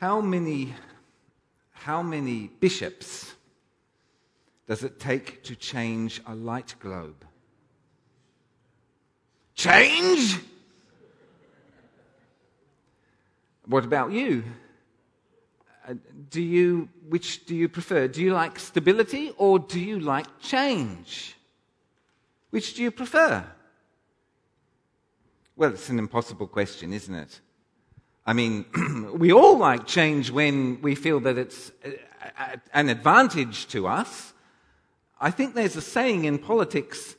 How many, how many bishops does it take to change a light globe? Change? What about you? Uh, do you, which do you prefer? Do you like stability or do you like change? Which do you prefer? Well, it's an impossible question, isn't it? I mean, we all like change when we feel that it's an advantage to us. I think there's a saying in politics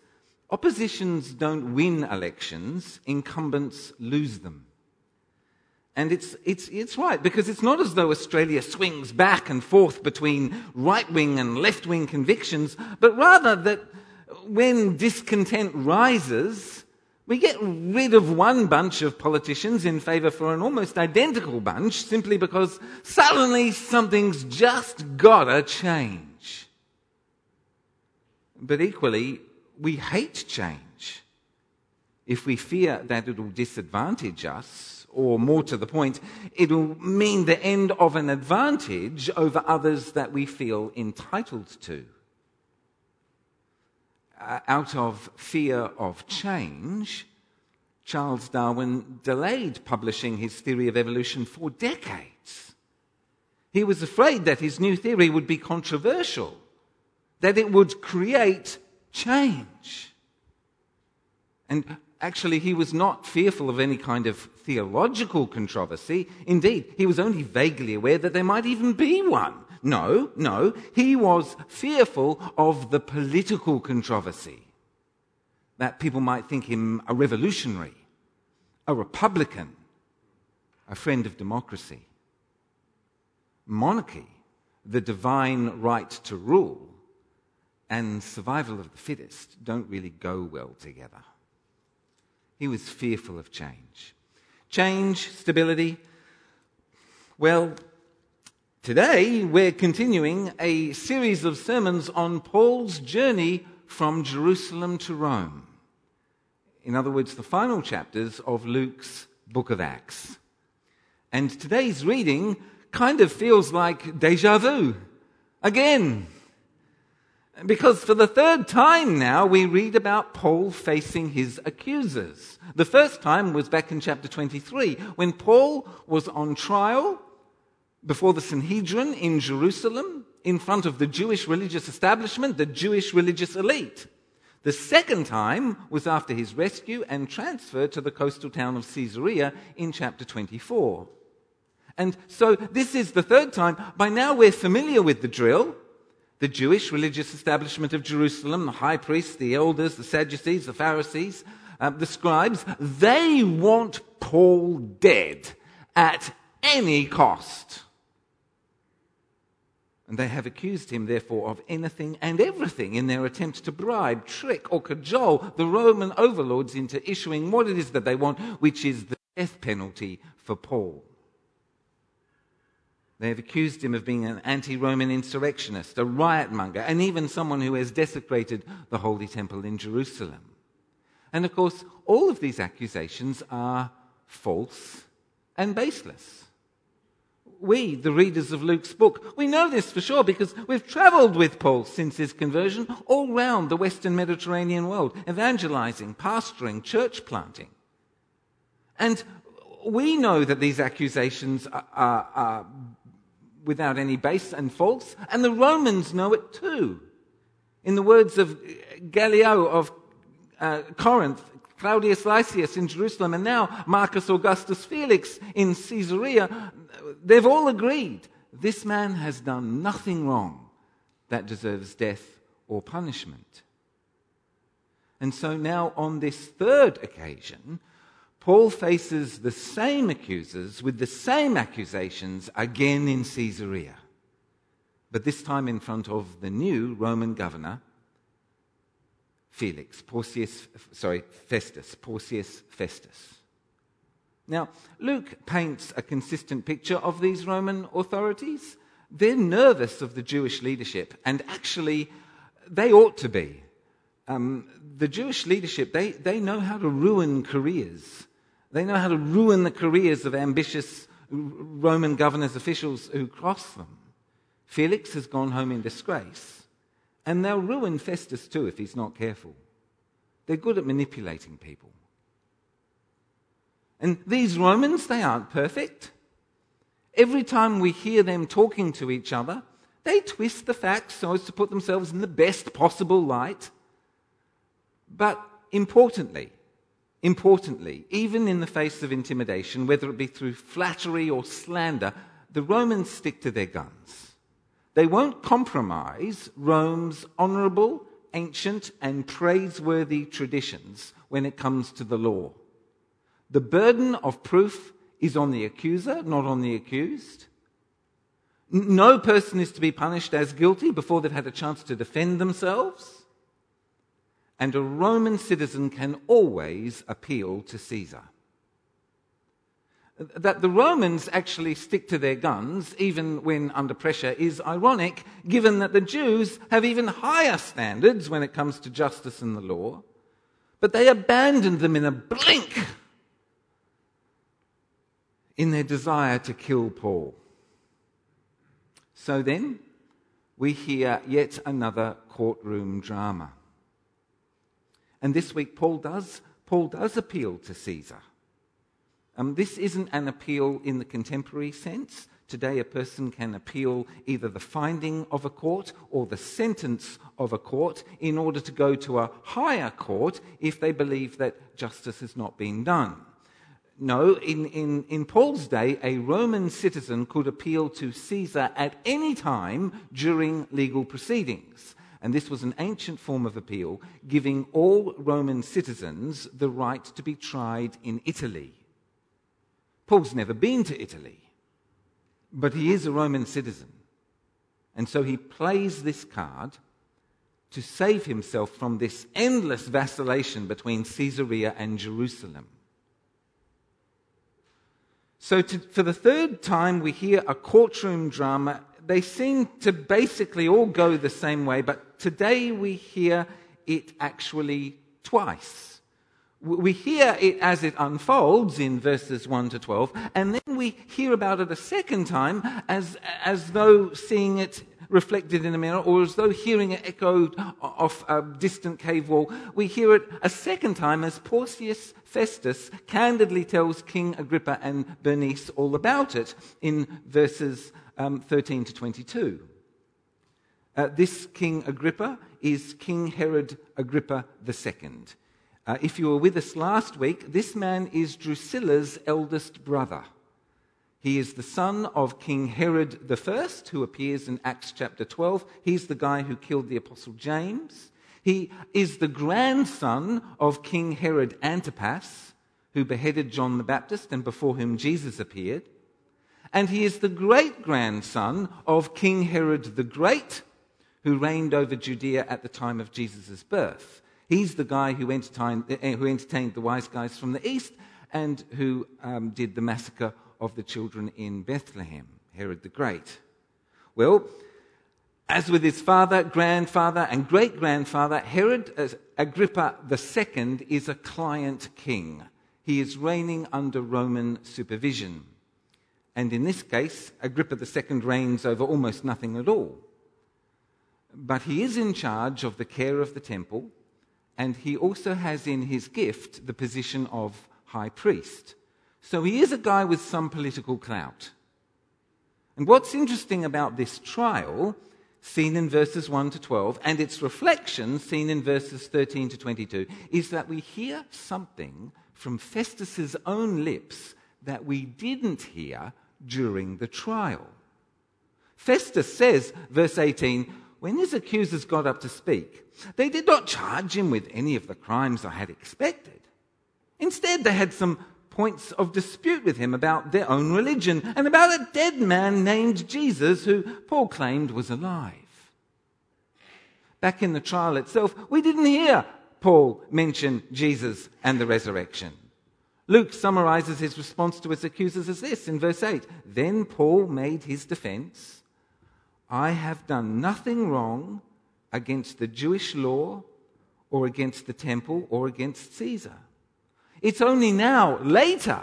oppositions don't win elections, incumbents lose them. And it's, it's, it's right, because it's not as though Australia swings back and forth between right wing and left wing convictions, but rather that when discontent rises, we get rid of one bunch of politicians in favour for an almost identical bunch simply because suddenly something's just gotta change. But equally, we hate change if we fear that it'll disadvantage us, or more to the point, it'll mean the end of an advantage over others that we feel entitled to. Uh, out of fear of change, Charles Darwin delayed publishing his theory of evolution for decades. He was afraid that his new theory would be controversial, that it would create change. And actually, he was not fearful of any kind of theological controversy. Indeed, he was only vaguely aware that there might even be one. No, no, he was fearful of the political controversy. That people might think him a revolutionary, a republican, a friend of democracy. Monarchy, the divine right to rule, and survival of the fittest don't really go well together. He was fearful of change. Change, stability. Well, Today, we're continuing a series of sermons on Paul's journey from Jerusalem to Rome. In other words, the final chapters of Luke's book of Acts. And today's reading kind of feels like deja vu. Again. Because for the third time now, we read about Paul facing his accusers. The first time was back in chapter 23, when Paul was on trial before the Sanhedrin in Jerusalem in front of the Jewish religious establishment, the Jewish religious elite. The second time was after his rescue and transfer to the coastal town of Caesarea in chapter 24. And so this is the third time. By now we're familiar with the drill. The Jewish religious establishment of Jerusalem, the high priests, the elders, the Sadducees, the Pharisees, uh, the scribes, they want Paul dead at any cost. And they have accused him, therefore, of anything and everything in their attempt to bribe, trick, or cajole the Roman overlords into issuing what it is that they want, which is the death penalty for Paul. They have accused him of being an anti Roman insurrectionist, a riot monger, and even someone who has desecrated the Holy Temple in Jerusalem. And of course, all of these accusations are false and baseless we, the readers of Luke's book, we know this for sure because we've traveled with Paul since his conversion all round the Western Mediterranean world, evangelizing, pastoring, church planting. And we know that these accusations are, are, are without any base and false, and the Romans know it too. In the words of Gallio of uh, Corinth, Claudius Lysias in Jerusalem, and now Marcus Augustus Felix in Caesarea, they've all agreed this man has done nothing wrong that deserves death or punishment. And so now, on this third occasion, Paul faces the same accusers with the same accusations again in Caesarea, but this time in front of the new Roman governor, Felix, Porcius, sorry, Festus, Porcius Festus. Now, Luke paints a consistent picture of these Roman authorities. They're nervous of the Jewish leadership, and actually, they ought to be. Um, the Jewish leadership, they, they know how to ruin careers. They know how to ruin the careers of ambitious Roman governors, officials who cross them. Felix has gone home in disgrace, and they'll ruin Festus too if he's not careful. They're good at manipulating people. And these Romans, they aren't perfect. Every time we hear them talking to each other, they twist the facts so as to put themselves in the best possible light. But importantly, importantly, even in the face of intimidation, whether it be through flattery or slander, the Romans stick to their guns. They won't compromise Rome's honourable, ancient, and praiseworthy traditions when it comes to the law. The burden of proof is on the accuser, not on the accused. No person is to be punished as guilty before they've had a chance to defend themselves. And a Roman citizen can always appeal to Caesar. That the Romans actually stick to their guns, even when under pressure, is ironic, given that the Jews have even higher standards when it comes to justice and the law. But they abandoned them in a blink in their desire to kill Paul. So then, we hear yet another courtroom drama. And this week, Paul does, Paul does appeal to Caesar. Um, this isn't an appeal in the contemporary sense. Today, a person can appeal either the finding of a court or the sentence of a court in order to go to a higher court if they believe that justice has not been done. No, in, in, in Paul's day, a Roman citizen could appeal to Caesar at any time during legal proceedings. And this was an ancient form of appeal, giving all Roman citizens the right to be tried in Italy. Paul's never been to Italy, but he is a Roman citizen. And so he plays this card to save himself from this endless vacillation between Caesarea and Jerusalem. So, to, for the third time, we hear a courtroom drama. They seem to basically all go the same way, but today we hear it actually twice. We hear it as it unfolds in verses 1 to 12, and then we hear about it a second time as, as though seeing it reflected in a mirror, or as though hearing it echoed off a distant cave wall. We hear it a second time as Porcius Festus candidly tells King Agrippa and Bernice all about it in verses um, 13 to 22. Uh, this King Agrippa is King Herod Agrippa II. Uh, if you were with us last week, this man is Drusilla's eldest brother. He is the son of King Herod I, who appears in Acts chapter 12. He's the guy who killed the Apostle James. He is the grandson of King Herod Antipas, who beheaded John the Baptist and before whom Jesus appeared. And he is the great grandson of King Herod the Great, who reigned over Judea at the time of Jesus' birth. He's the guy who entertained, eh, who entertained the wise guys from the east and who um, did the massacre of the children in Bethlehem, Herod the Great. Well, as with his father, grandfather, and great grandfather, Herod uh, Agrippa II is a client king. He is reigning under Roman supervision. And in this case, Agrippa II reigns over almost nothing at all. But he is in charge of the care of the temple, and he also has in his gift the position of high priest. So he is a guy with some political clout. And what's interesting about this trial, seen in verses 1 to 12, and its reflection, seen in verses 13 to 22, is that we hear something from Festus's own lips that we didn't hear during the trial. Festus says, verse 18, when his accusers got up to speak, they did not charge him with any of the crimes I had expected. Instead, they had some points of dispute with him about their own religion and about a dead man named Jesus who Paul claimed was alive. Back in the trial itself, we didn't hear Paul mention Jesus and the resurrection. Luke summarizes his response to his accusers as this in verse 8 Then Paul made his defense I have done nothing wrong against the Jewish law or against the temple or against Caesar. It's only now, later,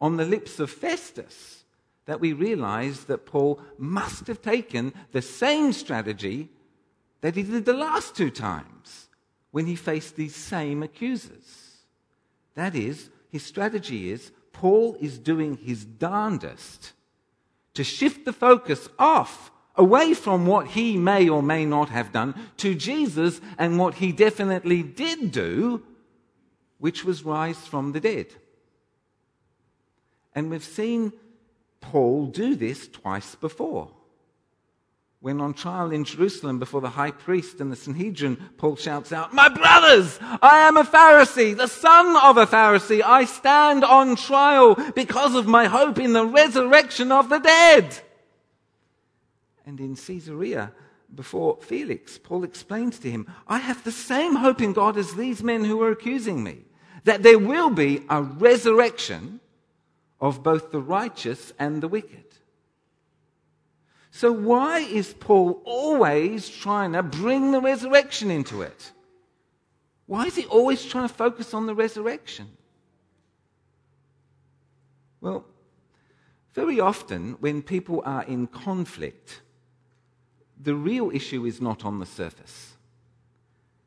on the lips of Festus, that we realize that Paul must have taken the same strategy that he did the last two times when he faced these same accusers. That is, his strategy is Paul is doing his darndest to shift the focus off, away from what he may or may not have done, to Jesus and what he definitely did do, which was raised from the dead. And we've seen Paul do this twice before. When on trial in Jerusalem before the high priest and the Sanhedrin, Paul shouts out, My brothers, I am a Pharisee, the son of a Pharisee. I stand on trial because of my hope in the resurrection of the dead. And in Caesarea, before Felix, Paul explains to him, I have the same hope in God as these men who are accusing me, that there will be a resurrection of both the righteous and the wicked. So, why is Paul always trying to bring the resurrection into it? Why is he always trying to focus on the resurrection? Well, very often when people are in conflict, the real issue is not on the surface.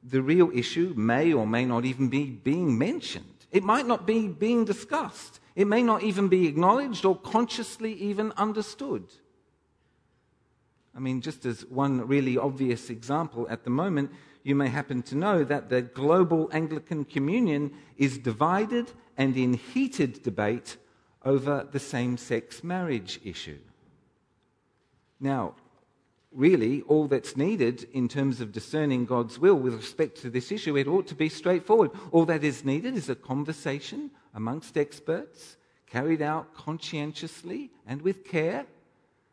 The real issue may or may not even be being mentioned. It might not be being discussed. It may not even be acknowledged or consciously even understood. I mean, just as one really obvious example at the moment, you may happen to know that the global Anglican Communion is divided and in heated debate over the same sex marriage issue. Now, really, all that's needed in terms of discerning God's will with respect to this issue, it ought to be straightforward. All that is needed is a conversation amongst experts, carried out conscientiously and with care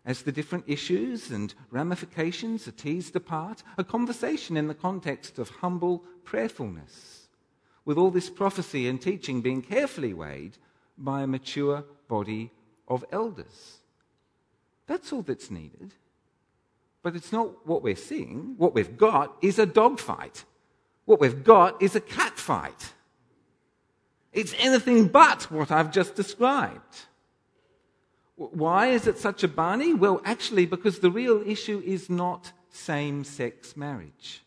as the different issues and ramifications are teased apart, a conversation in the context of humble prayerfulness, with all this prophecy and teaching being carefully weighed by a mature body of elders. That's all that's needed. But it's not what we're seeing. What we've got is a dogfight. What we've got is a catfight. It's anything but what I've just described. Why is it such a barney? Well, actually, because the real issue is not same sex marriage.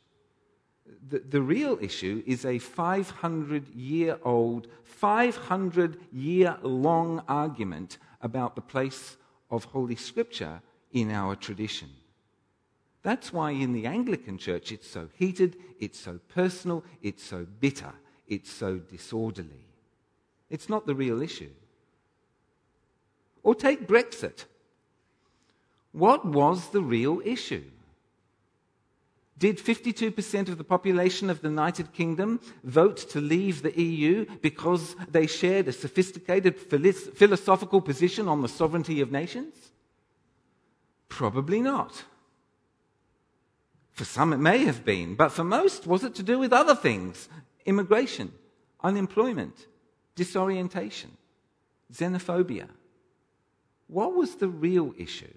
The, the real issue is a 500 year old, 500 year long argument about the place of Holy Scripture in our tradition. That's why in the Anglican Church it's so heated, it's so personal, it's so bitter, it's so disorderly. It's not the real issue. Or take Brexit. What was the real issue? Did 52% of the population of the United Kingdom vote to leave the EU because they shared a sophisticated philosophical position on the sovereignty of nations? Probably not. For some, it may have been, but for most, was it to do with other things? Immigration, unemployment, disorientation, xenophobia. What was the real issue?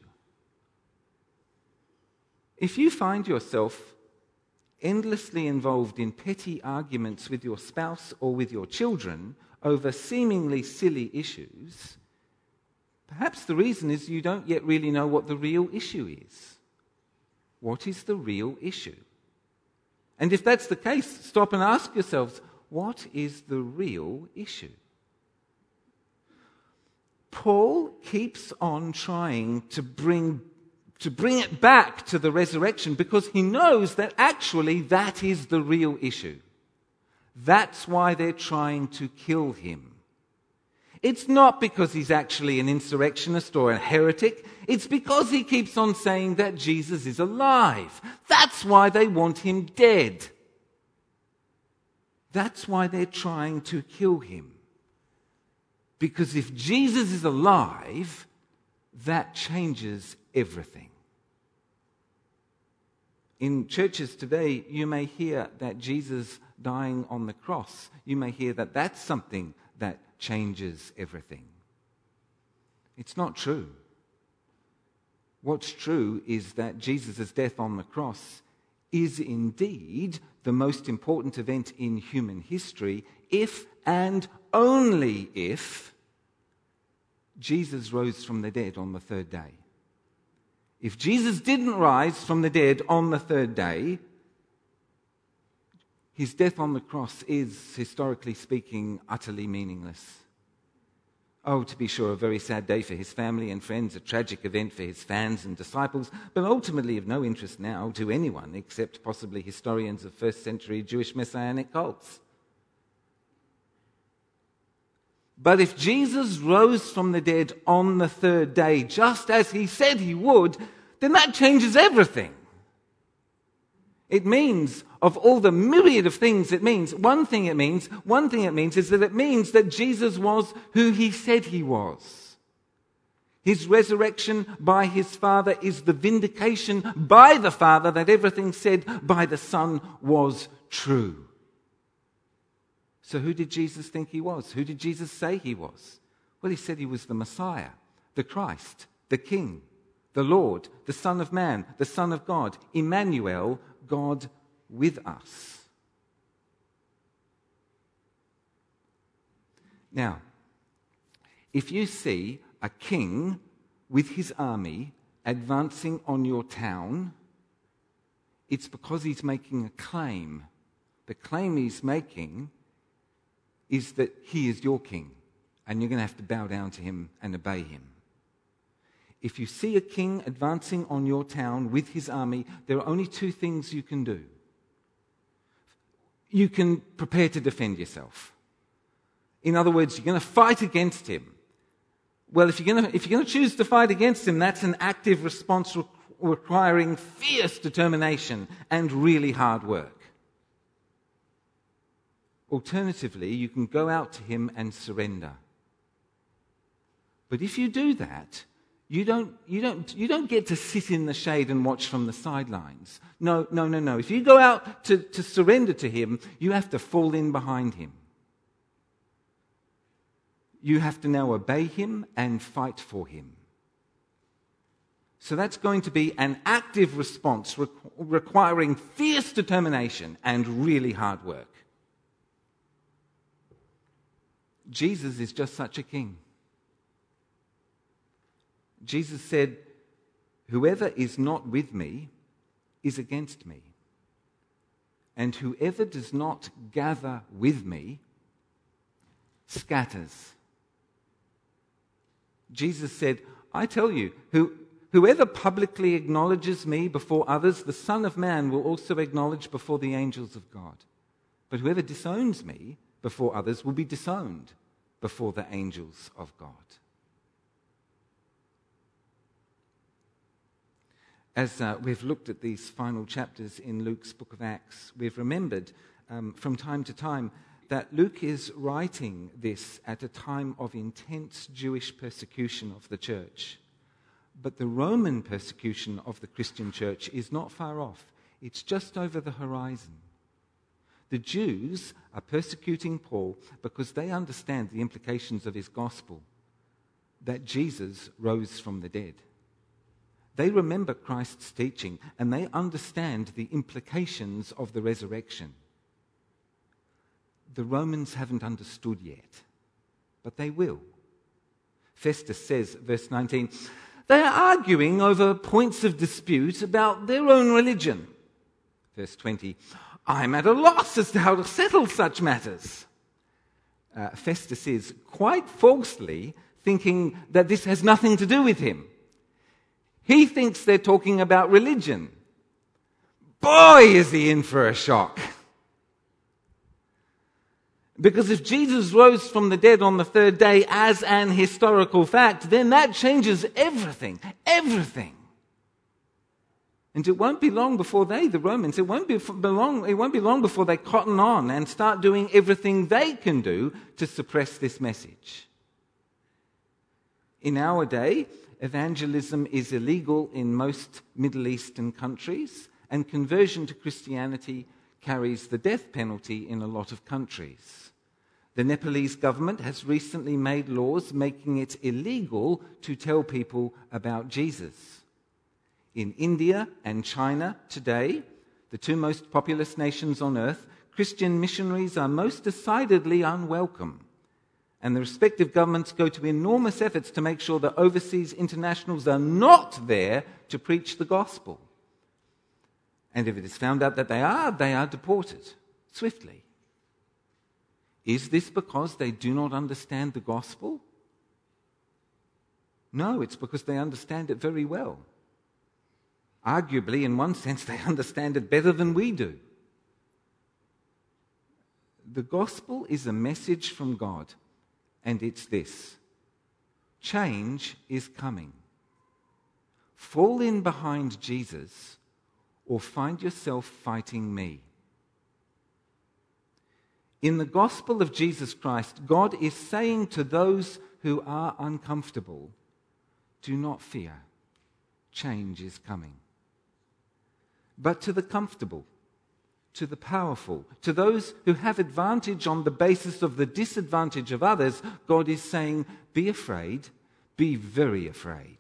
If you find yourself endlessly involved in petty arguments with your spouse or with your children over seemingly silly issues, perhaps the reason is you don't yet really know what the real issue is. What is the real issue? And if that's the case, stop and ask yourselves what is the real issue? Paul keeps on trying to bring, to bring it back to the resurrection because he knows that actually that is the real issue. That's why they're trying to kill him. It's not because he's actually an insurrectionist or a heretic. It's because he keeps on saying that Jesus is alive. That's why they want him dead. That's why they're trying to kill him. Because if Jesus is alive, that changes everything. In churches today, you may hear that Jesus dying on the cross, you may hear that that's something that changes everything. It's not true. What's true is that Jesus' death on the cross is indeed the most important event in human history if and only if Jesus rose from the dead on the third day. If Jesus didn't rise from the dead on the third day, his death on the cross is, historically speaking, utterly meaningless. Oh, to be sure, a very sad day for his family and friends, a tragic event for his fans and disciples, but ultimately of no interest now to anyone except possibly historians of first century Jewish messianic cults. But if Jesus rose from the dead on the third day, just as he said he would, then that changes everything. It means, of all the myriad of things it means, one thing it means, one thing it means is that it means that Jesus was who he said he was. His resurrection by his Father is the vindication by the Father that everything said by the Son was true. So, who did Jesus think he was? Who did Jesus say he was? Well, he said he was the Messiah, the Christ, the King, the Lord, the Son of Man, the Son of God, Emmanuel, God with us. Now, if you see a king with his army advancing on your town, it's because he's making a claim. The claim he's making is that he is your king, and you're going to have to bow down to him and obey him. If you see a king advancing on your town with his army, there are only two things you can do. You can prepare to defend yourself. In other words, you're going to fight against him. Well, if you're, going to, if you're going to choose to fight against him, that's an active response requiring fierce determination and really hard work. Alternatively, you can go out to him and surrender. But if you do that, you don't, you, don't, you don't get to sit in the shade and watch from the sidelines. No, no, no, no. If you go out to, to surrender to him, you have to fall in behind him. You have to now obey him and fight for him. So that's going to be an active response requiring fierce determination and really hard work. Jesus is just such a king. Jesus said, Whoever is not with me is against me. And whoever does not gather with me scatters. Jesus said, I tell you, who, whoever publicly acknowledges me before others, the Son of Man will also acknowledge before the angels of God. But whoever disowns me before others will be disowned before the angels of God. As uh, we've looked at these final chapters in Luke's book of Acts, we've remembered um, from time to time that Luke is writing this at a time of intense Jewish persecution of the church. But the Roman persecution of the Christian church is not far off, it's just over the horizon. The Jews are persecuting Paul because they understand the implications of his gospel that Jesus rose from the dead. They remember Christ's teaching and they understand the implications of the resurrection. The Romans haven't understood yet, but they will. Festus says, verse 19, they are arguing over points of dispute about their own religion. Verse 20, I'm at a loss as to how to settle such matters. Uh, Festus is quite falsely thinking that this has nothing to do with him. He thinks they're talking about religion. Boy, is he in for a shock. Because if Jesus rose from the dead on the third day as an historical fact, then that changes everything. Everything. And it won't be long before they, the Romans, it won't be long, it won't be long before they cotton on and start doing everything they can do to suppress this message. In our day, evangelism is illegal in most Middle Eastern countries, and conversion to Christianity carries the death penalty in a lot of countries. The Nepalese government has recently made laws making it illegal to tell people about Jesus. In India and China today, the two most populous nations on earth, Christian missionaries are most decidedly unwelcome. And the respective governments go to enormous efforts to make sure that overseas internationals are not there to preach the gospel. And if it is found out that they are, they are deported swiftly. Is this because they do not understand the gospel? No, it's because they understand it very well. Arguably, in one sense, they understand it better than we do. The gospel is a message from God, and it's this change is coming. Fall in behind Jesus, or find yourself fighting me. In the gospel of Jesus Christ, God is saying to those who are uncomfortable, do not fear, change is coming. But to the comfortable, to the powerful, to those who have advantage on the basis of the disadvantage of others, God is saying, Be afraid, be very afraid,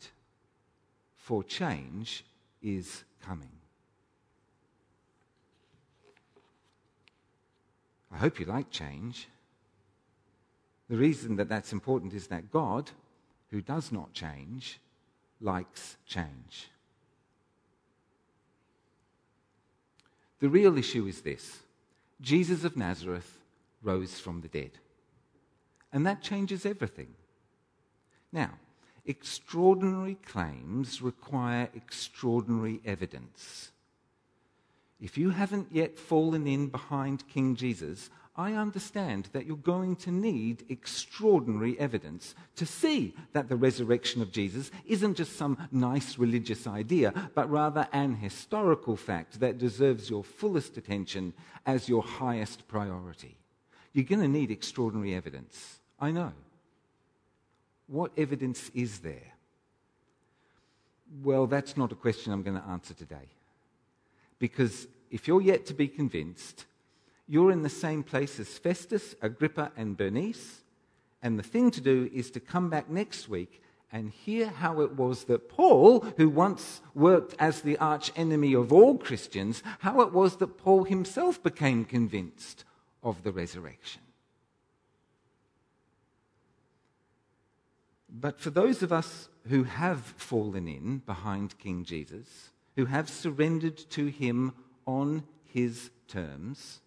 for change is coming. I hope you like change. The reason that that's important is that God, who does not change, likes change. The real issue is this Jesus of Nazareth rose from the dead. And that changes everything. Now, extraordinary claims require extraordinary evidence. If you haven't yet fallen in behind King Jesus, I understand that you're going to need extraordinary evidence to see that the resurrection of Jesus isn't just some nice religious idea, but rather an historical fact that deserves your fullest attention as your highest priority. You're going to need extraordinary evidence. I know. What evidence is there? Well, that's not a question I'm going to answer today. Because if you're yet to be convinced, you're in the same place as Festus, Agrippa, and Bernice. And the thing to do is to come back next week and hear how it was that Paul, who once worked as the arch enemy of all Christians, how it was that Paul himself became convinced of the resurrection. But for those of us who have fallen in behind King Jesus, who have surrendered to him on his terms,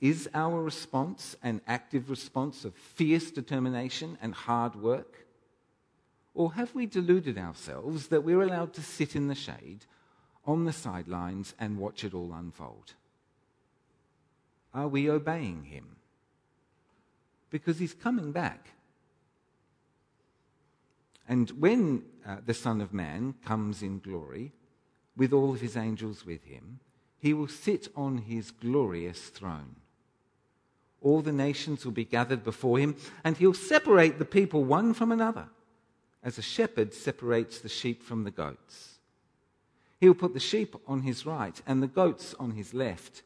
is our response an active response of fierce determination and hard work? Or have we deluded ourselves that we're allowed to sit in the shade on the sidelines and watch it all unfold? Are we obeying him? Because he's coming back. And when uh, the Son of Man comes in glory, with all of his angels with him, he will sit on his glorious throne. All the nations will be gathered before him, and he'll separate the people one from another, as a shepherd separates the sheep from the goats. He'll put the sheep on his right and the goats on his left.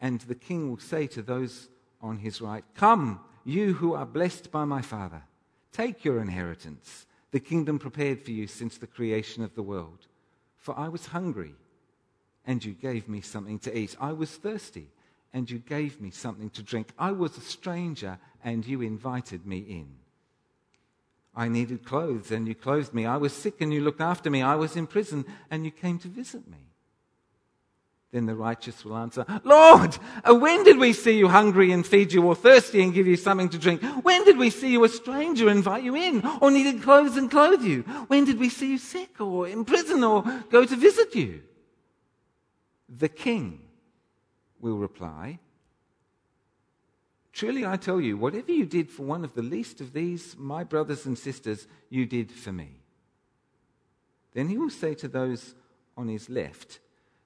And the king will say to those on his right, Come, you who are blessed by my Father, take your inheritance, the kingdom prepared for you since the creation of the world. For I was hungry, and you gave me something to eat. I was thirsty and you gave me something to drink. I was a stranger, and you invited me in. I needed clothes, and you clothed me. I was sick, and you looked after me. I was in prison, and you came to visit me. Then the righteous will answer, Lord, uh, when did we see you hungry and feed you, or thirsty and give you something to drink? When did we see you a stranger and invite you in, or needed clothes and clothe you? When did we see you sick, or in prison, or go to visit you? The king will reply, Truly I tell you, whatever you did for one of the least of these, my brothers and sisters, you did for me. Then he will say to those on his left,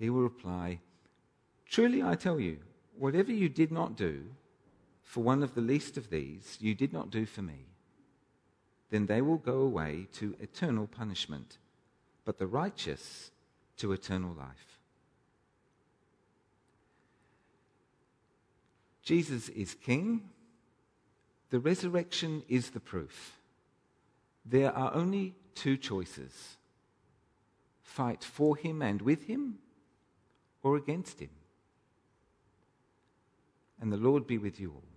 He will reply, Truly I tell you, whatever you did not do for one of the least of these you did not do for me, then they will go away to eternal punishment, but the righteous to eternal life. Jesus is King. The resurrection is the proof. There are only two choices fight for him and with him, or against him. And the Lord be with you all.